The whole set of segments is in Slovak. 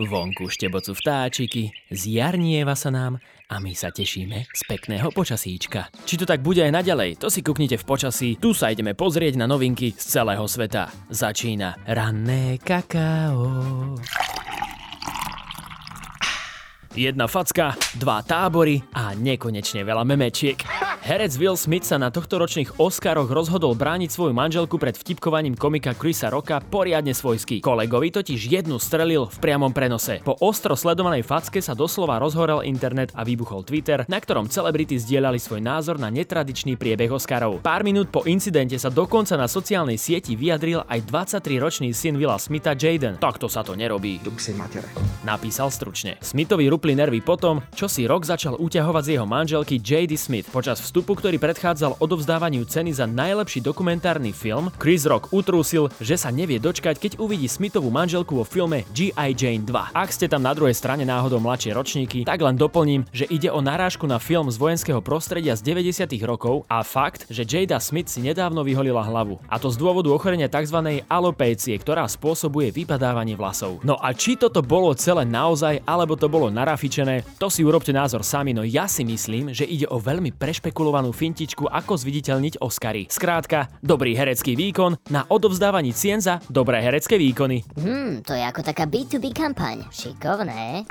Vonku štebocu vtáčiky, zjarnieva sa nám a my sa tešíme z pekného počasíčka. Či to tak bude aj naďalej, to si kuknite v počasí. Tu sa ideme pozrieť na novinky z celého sveta. Začína ranné kakao. Jedna facka, dva tábory a nekonečne veľa memečiek. Herec Will Smith sa na tohtoročných Oscaroch rozhodol brániť svoju manželku pred vtipkovaním komika Chrisa Rocka poriadne svojský. Kolegovi totiž jednu strelil v priamom prenose. Po ostro sledovanej facke sa doslova rozhorel internet a vybuchol Twitter, na ktorom celebrity zdieľali svoj názor na netradičný priebeh Oscarov. Pár minút po incidente sa dokonca na sociálnej sieti vyjadril aj 23-ročný syn Willa Smitha Jaden. Takto sa to nerobí. Napísal stručne. Smithovi rupli nervy potom, čo si Rock začal uťahovať z jeho manželky J.D. Smith. Počas vstupu, ktorý predchádzal odovzdávaniu ceny za najlepší dokumentárny film, Chris Rock utrúsil, že sa nevie dočkať, keď uvidí Smithovú manželku vo filme G.I. Jane 2. Ak ste tam na druhej strane náhodou mladšie ročníky, tak len doplním, že ide o narážku na film z vojenského prostredia z 90. rokov a fakt, že Jada Smith si nedávno vyholila hlavu. A to z dôvodu ochorenia tzv. alopécie, ktorá spôsobuje vypadávanie vlasov. No a či toto bolo celé naozaj, alebo to bolo narafičené, to si urobte názor sami, no ja si myslím, že ide o veľmi prešpekulované špekulovanú fintičku, ako zviditeľniť Oscary. Skrátka, dobrý herecký výkon na odovzdávaní cien za dobré herecké výkony. Hmm, to je ako taká B2B kampaň. Šikovné.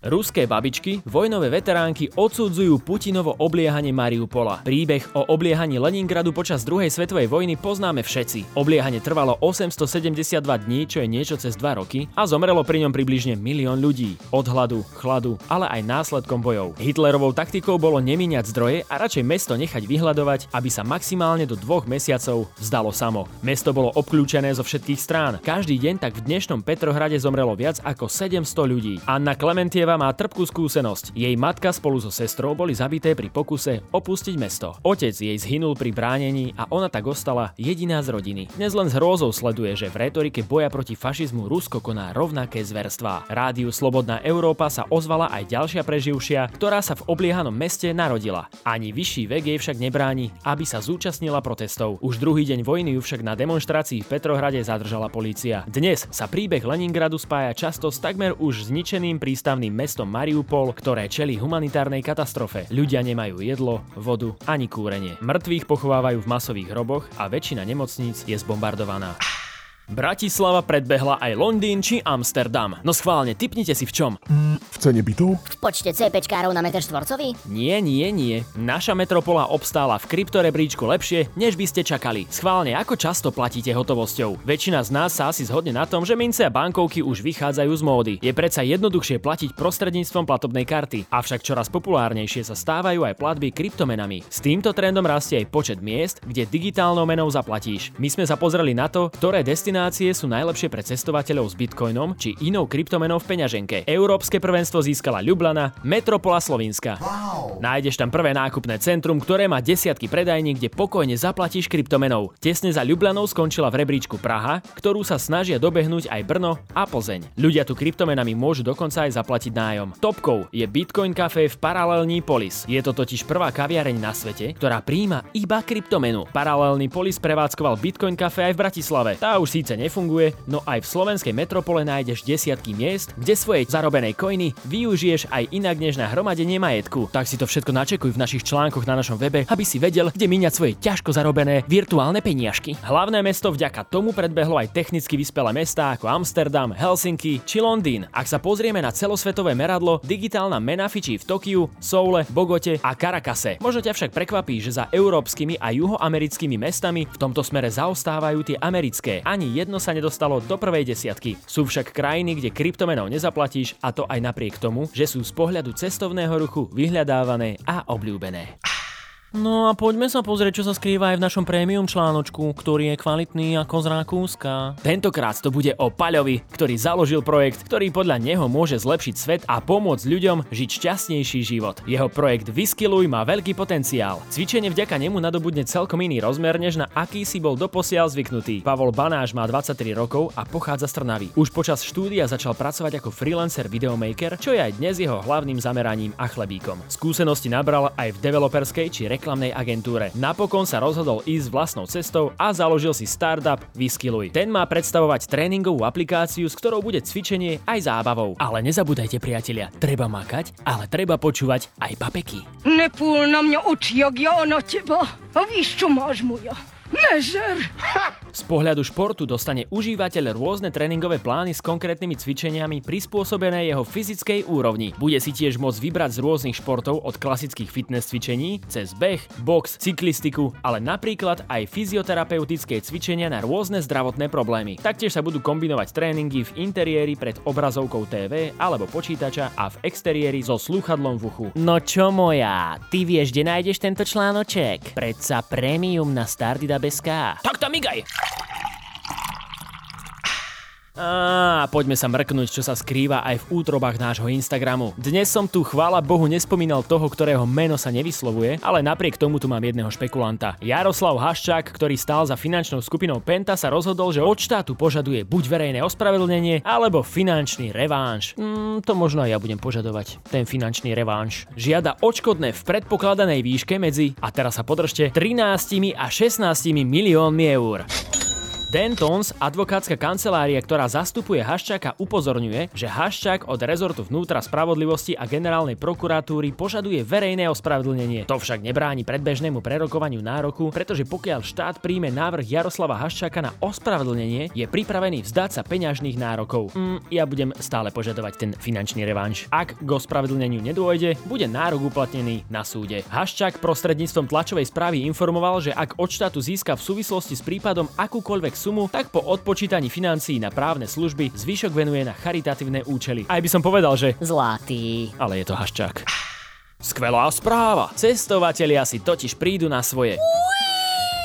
Ruské babičky, vojnové veteránky odsudzujú Putinovo obliehanie Mariupola. Príbeh o obliehaní Leningradu počas druhej svetovej vojny poznáme všetci. Obliehanie trvalo 872 dní, čo je niečo cez 2 roky a zomrelo pri ňom približne milión ľudí. Od hladu, chladu, ale aj následkom bojov. Hitlerovou taktikou bolo nemíňať zdroje a radšej mesto nechať vyhľadovať, aby sa maximálne do dvoch mesiacov vzdalo samo. Mesto bolo obklúčené zo všetkých strán. Každý deň tak v dnešnom Petrohrade zomrelo viac ako 700 ľudí. Anna Klementieva Eva má trpkú skúsenosť. Jej matka spolu so sestrou boli zabité pri pokuse opustiť mesto. Otec jej zhynul pri bránení a ona tak ostala jediná z rodiny. Dnes len s hrôzou sleduje, že v retorike boja proti fašizmu Rusko koná rovnaké zverstvá. Rádiu Slobodná Európa sa ozvala aj ďalšia preživšia, ktorá sa v obliehanom meste narodila. Ani vyšší vek jej však nebráni, aby sa zúčastnila protestov. Už druhý deň vojny ju však na demonstrácii v Petrohrade zadržala polícia. Dnes sa príbeh Leningradu spája často s takmer už zničeným prístavným mestom Mariupol, ktoré čeli humanitárnej katastrofe. Ľudia nemajú jedlo, vodu ani kúrenie. Mŕtvych pochovávajú v masových hroboch a väčšina nemocníc je zbombardovaná. Bratislava predbehla aj Londýn či Amsterdam. No schválne, typnite si v čom. V cene bytov? V počte CPčkárov na meter štvorcový? Nie, nie, nie. Naša metropola obstála v kryptorebríčku lepšie, než by ste čakali. Schválne, ako často platíte hotovosťou? Väčšina z nás sa asi zhodne na tom, že mince a bankovky už vychádzajú z módy. Je predsa jednoduchšie platiť prostredníctvom platobnej karty. Avšak čoraz populárnejšie sa stávajú aj platby kryptomenami. S týmto trendom rastie aj počet miest, kde digitálnou menou zaplatíš. My sme sa pozreli na to, ktoré destinácie destinácie sú najlepšie pre cestovateľov s bitcoinom či inou kryptomenou v peňaženke. Európske prvenstvo získala Ljubljana, Metropola Slovinska. Wow. Nájdeš tam prvé nákupné centrum, ktoré má desiatky predajní, kde pokojne zaplatíš kryptomenou. Tesne za Ljubljanou skončila v rebríčku Praha, ktorú sa snažia dobehnúť aj Brno a Plzeň. Ľudia tu kryptomenami môžu dokonca aj zaplatiť nájom. Topkou je Bitcoin Café v Paralelní Polis. Je to totiž prvá kaviareň na svete, ktorá príjma iba kryptomenu. Paralelný Polis prevádzkoval Bitcoin Café aj v Bratislave. Tá už síce síce nefunguje, no aj v slovenskej metropole nájdeš desiatky miest, kde svojej zarobenej koiny využiješ aj inak než na hromadenie majetku. Tak si to všetko načekuj v našich článkoch na našom webe, aby si vedel, kde míňať svoje ťažko zarobené virtuálne peniažky. Hlavné mesto vďaka tomu predbehlo aj technicky vyspelé mestá ako Amsterdam, Helsinki či Londýn. Ak sa pozrieme na celosvetové meradlo, digitálna mena fičí v Tokiu, Soule, Bogote a Karakase. Možno ťa však prekvapí, že za európskymi a juhoamerickými mestami v tomto smere zaostávajú tie americké. Ani jedno sa nedostalo do prvej desiatky. Sú však krajiny, kde kryptomenou nezaplatíš a to aj napriek tomu, že sú z pohľadu cestovného ruchu vyhľadávané a obľúbené. No a poďme sa pozrieť, čo sa skrýva aj v našom prémium článočku, ktorý je kvalitný ako z Rakúska. Tentokrát to bude o Paľovi, ktorý založil projekt, ktorý podľa neho môže zlepšiť svet a pomôcť ľuďom žiť šťastnejší život. Jeho projekt Vyskiluj má veľký potenciál. Cvičenie vďaka nemu nadobudne celkom iný rozmer, než na aký si bol doposiaľ zvyknutý. Pavol Banáš má 23 rokov a pochádza z Trnavy. Už počas štúdia začal pracovať ako freelancer videomaker, čo je aj dnes jeho hlavným zameraním a chlebíkom. Skúsenosti nabral aj v developerskej či reklamnej agentúre. Napokon sa rozhodol ísť vlastnou cestou a založil si startup Viskyluj. Ten má predstavovať tréningovú aplikáciu, s ktorou bude cvičenie aj zábavou. Ale nezabúdajte priatelia, treba makať, ale treba počúvať aj papeky. Nepůl na mě oči, jak já na těba. A víš, čo máš moja? Nežer! Z pohľadu športu dostane užívateľ rôzne tréningové plány s konkrétnymi cvičeniami prispôsobené jeho fyzickej úrovni. Bude si tiež môcť vybrať z rôznych športov od klasických fitness cvičení cez beh, box, cyklistiku, ale napríklad aj fyzioterapeutické cvičenia na rôzne zdravotné problémy. Taktiež sa budú kombinovať tréningy v interiéri pred obrazovkou TV alebo počítača a v exteriéri so slúchadlom v uchu. No čo moja, ty vieš, kde nájdeš tento článoček? Predsa premium na Stardida.sk. Tak tam migaj! Á, poďme sa mrknúť, čo sa skrýva aj v útrobách nášho Instagramu. Dnes som tu chvála Bohu nespomínal toho, ktorého meno sa nevyslovuje, ale napriek tomu tu mám jedného špekulanta. Jaroslav Haščák, ktorý stál za finančnou skupinou Penta, sa rozhodol, že od štátu požaduje buď verejné ospravedlnenie, alebo finančný revanš. Mm, to možno aj ja budem požadovať, ten finančný revanš. Žiada odškodné v predpokladanej výške medzi, a teraz sa podržte, 13 a 16 miliónmi eur. Dentons, advokátska kancelária, ktorá zastupuje Haščáka, upozorňuje, že Haščák od rezortu vnútra spravodlivosti a generálnej prokuratúry požaduje verejné ospravedlnenie. To však nebráni predbežnému prerokovaniu nároku, pretože pokiaľ štát príjme návrh Jaroslava Haščáka na ospravedlnenie, je pripravený vzdať sa peňažných nárokov. Mm, ja budem stále požadovať ten finančný revanš. Ak k ospravedlneniu nedôjde, bude nárok uplatnený na súde. Haščák prostredníctvom tlačovej správy informoval, že ak od štátu získa v súvislosti s prípadom akúkoľvek sumu, tak po odpočítaní financií na právne služby zvyšok venuje na charitatívne účely. Aj by som povedal, že Zlatý. ale je to haščák. Skvelá správa! Cestovatelia si totiž prídu na svoje.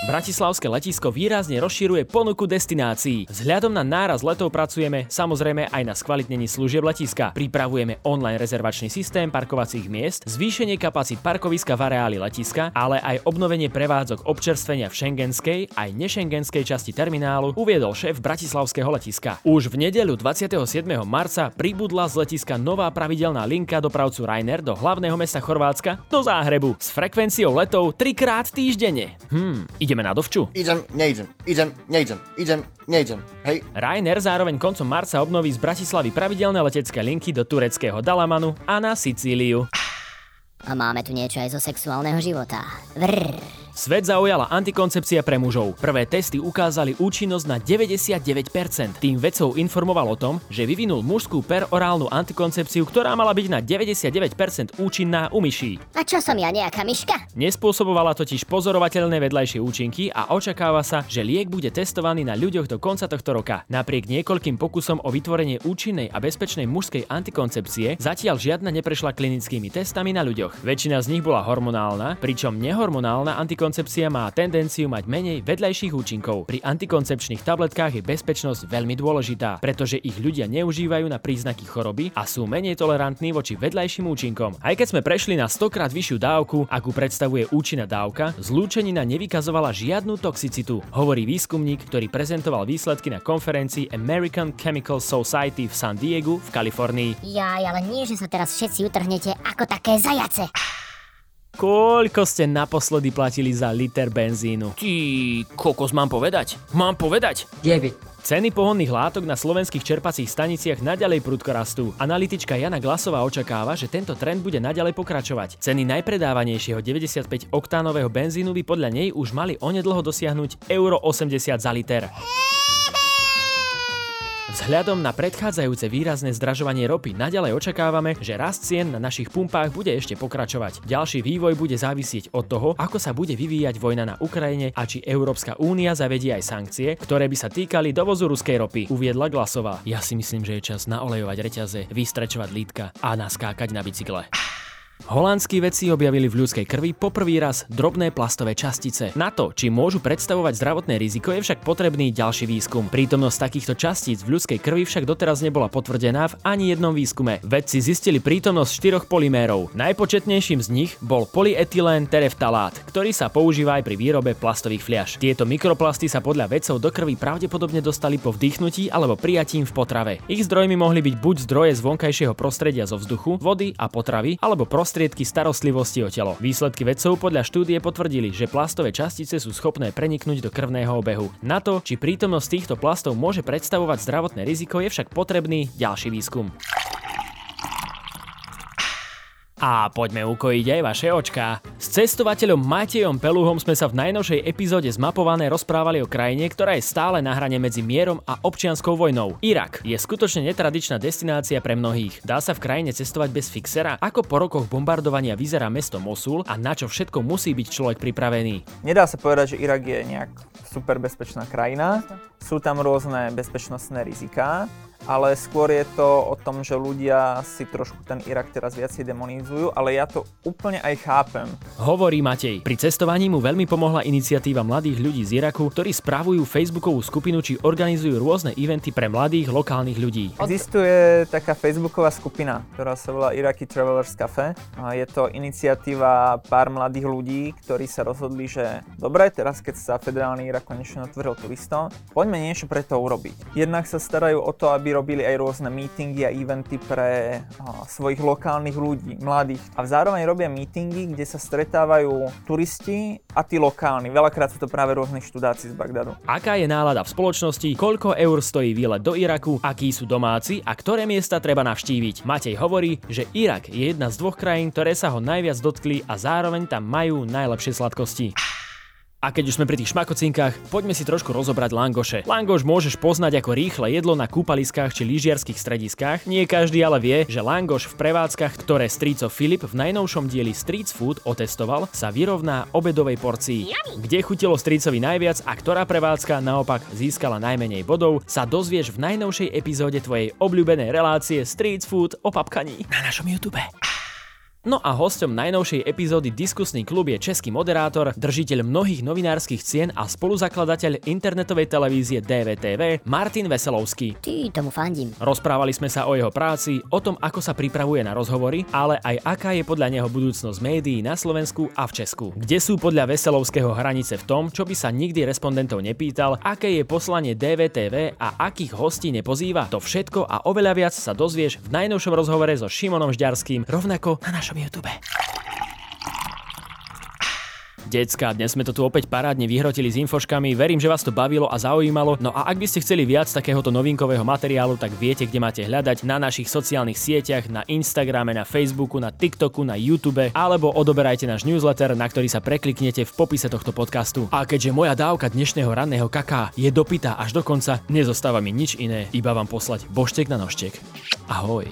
Bratislavské letisko výrazne rozširuje ponuku destinácií. Vzhľadom na náraz letov pracujeme samozrejme aj na skvalitnení služieb letiska. Pripravujeme online rezervačný systém parkovacích miest, zvýšenie kapacít parkoviska v areáli letiska, ale aj obnovenie prevádzok občerstvenia v šengenskej aj nešengenskej časti terminálu, uviedol šéf Bratislavského letiska. Už v nedeľu 27. marca pribudla z letiska nová pravidelná linka dopravcu Rainer do hlavného mesta Chorvátska do Záhrebu s frekvenciou letov 3 krát týždenne. Hm, ideme na dovču. Idem, nejdem, idem, nejdem, idem, nejdem. Hej, Ryanair zároveň koncom marca obnoví z Bratislavy pravidelné letecké linky do tureckého Dalamanu a na Sicíliu. A máme tu niečo aj zo sexuálneho života. Vrr. Svet zaujala antikoncepcia pre mužov. Prvé testy ukázali účinnosť na 99%. Tým vedcov informoval o tom, že vyvinul mužskú perorálnu antikoncepciu, ktorá mala byť na 99% účinná u myší. A čo som ja, nejaká myška? Nespôsobovala totiž pozorovateľné vedľajšie účinky a očakáva sa, že liek bude testovaný na ľuďoch do konca tohto roka. Napriek niekoľkým pokusom o vytvorenie účinnej a bezpečnej mužskej antikoncepcie, zatiaľ žiadna neprešla klinickými testami na ľuďoch. Väčšina z nich bola hormonálna, pričom nehormonálna antikoncepcia má tendenciu mať menej vedľajších účinkov. Pri antikoncepčných tabletkách je bezpečnosť veľmi dôležitá, pretože ich ľudia neužívajú na príznaky choroby a sú menej tolerantní voči vedľajším účinkom. Aj keď sme prešli na 100 krát vyššiu dávku, akú predstavuje účinná dávka, zlúčenina nevykazovala žiadnu toxicitu, hovorí výskumník, ktorý prezentoval výsledky na konferencii American Chemical Society v San Diegu v Kalifornii. Jaj, ale nie, že sa teraz všetci utrhnete ako také zajace. Koľko ste naposledy platili za liter benzínu? Ty kokos mám povedať? Mám povedať? 9. Ceny pohonných látok na slovenských čerpacích staniciach naďalej prudko rastú. Analytička Jana Glasová očakáva, že tento trend bude naďalej pokračovať. Ceny najpredávanejšieho 95 oktánového benzínu by podľa nej už mali onedlho dosiahnuť euro 80 za liter. Vzhľadom na predchádzajúce výrazné zdražovanie ropy naďalej očakávame, že rast cien na našich pumpách bude ešte pokračovať. Ďalší vývoj bude závisieť od toho, ako sa bude vyvíjať vojna na Ukrajine a či Európska únia zavedie aj sankcie, ktoré by sa týkali dovozu ruskej ropy, uviedla Glasová. Ja si myslím, že je čas naolejovať reťaze, vystrečovať lítka a naskákať na bicykle. Holandskí vedci objavili v ľudskej krvi poprvý raz drobné plastové častice. Na to, či môžu predstavovať zdravotné riziko, je však potrebný ďalší výskum. Prítomnosť takýchto častíc v ľudskej krvi však doteraz nebola potvrdená v ani jednom výskume. Vedci zistili prítomnosť štyroch polymérov. Najpočetnejším z nich bol polyetylén tereftalát, ktorý sa používa aj pri výrobe plastových fliaž. Tieto mikroplasty sa podľa vedcov do krvi pravdepodobne dostali po vdýchnutí alebo prijatím v potrave. Ich zdrojmi mohli byť buď zdroje z vonkajšieho prostredia zo vzduchu, vody a potravy, alebo prostredie prostriedky starostlivosti o telo. Výsledky vedcov podľa štúdie potvrdili, že plastové častice sú schopné preniknúť do krvného obehu. Na to, či prítomnosť týchto plastov môže predstavovať zdravotné riziko, je však potrebný ďalší výskum. A poďme ukojiť aj vaše očká. S cestovateľom Matejom Peluhom sme sa v najnovšej epizóde zmapované rozprávali o krajine, ktorá je stále na hrane medzi mierom a občianskou vojnou. Irak je skutočne netradičná destinácia pre mnohých. Dá sa v krajine cestovať bez fixera? Ako po rokoch bombardovania vyzerá mesto Mosul a na čo všetko musí byť človek pripravený? Nedá sa povedať, že Irak je nejak super bezpečná krajina. Sú tam rôzne bezpečnostné riziká ale skôr je to o tom, že ľudia si trošku ten Irak teraz viacej demonizujú, ale ja to úplne aj chápem. Hovorí Matej. Pri cestovaní mu veľmi pomohla iniciatíva mladých ľudí z Iraku, ktorí spravujú facebookovú skupinu či organizujú rôzne eventy pre mladých lokálnych ľudí. Existuje taká facebooková skupina, ktorá sa volá Iraqi Travelers Cafe. Je to iniciatíva pár mladých ľudí, ktorí sa rozhodli, že dobre, teraz keď sa federálny Irak konečne otvoril turistom, poďme niečo pre to urobiť. Jednak sa starajú o to, aby robili aj rôzne meetingy a eventy pre svojich lokálnych ľudí, mladých. A zároveň robia meetingy, kde sa stretávajú turisti a tí lokálni. Veľakrát sú to práve rôzni študáci z Bagdadu. Aká je nálada v spoločnosti, koľko eur stojí výlet do Iraku, akí sú domáci a ktoré miesta treba navštíviť. Matej hovorí, že Irak je jedna z dvoch krajín, ktoré sa ho najviac dotkli a zároveň tam majú najlepšie sladkosti. A keď už sme pri tých šmakocinkách, poďme si trošku rozobrať langoše. Langoš môžeš poznať ako rýchle jedlo na kúpaliskách či lyžiarských strediskách. Nie každý ale vie, že langoš v prevádzkach, ktoré strýco Filip v najnovšom dieli Street Food otestoval, sa vyrovná obedovej porcii. Kde chutilo strýcovi najviac a ktorá prevádzka naopak získala najmenej bodov, sa dozvieš v najnovšej epizóde tvojej obľúbenej relácie Street Food o papkaní na našom YouTube. No a hosťom najnovšej epizódy Diskusný klub je český moderátor, držiteľ mnohých novinárskych cien a spoluzakladateľ internetovej televízie DVTV Martin Veselovský. Ty, tomu fandím. Rozprávali sme sa o jeho práci, o tom, ako sa pripravuje na rozhovory, ale aj aká je podľa neho budúcnosť médií na Slovensku a v Česku. Kde sú podľa Veselovského hranice v tom, čo by sa nikdy respondentov nepýtal, aké je poslanie DVTV a akých hostí nepozýva. To všetko a oveľa viac sa dozvieš v najnovšom rozhovore so Šimonom Žďarským, rovnako na našom YouTube. Decka, dnes sme to tu opäť parádne vyhrotili s infoškami, verím, že vás to bavilo a zaujímalo. No a ak by ste chceli viac takéhoto novinkového materiálu, tak viete, kde máte hľadať na našich sociálnych sieťach, na Instagrame, na Facebooku, na TikToku, na YouTube, alebo odoberajte náš newsletter, na ktorý sa prekliknete v popise tohto podcastu. A keďže moja dávka dnešného ranného kaká je dopitá až do konca, nezostáva mi nič iné, iba vám poslať boštek na nožtek. Ahoj.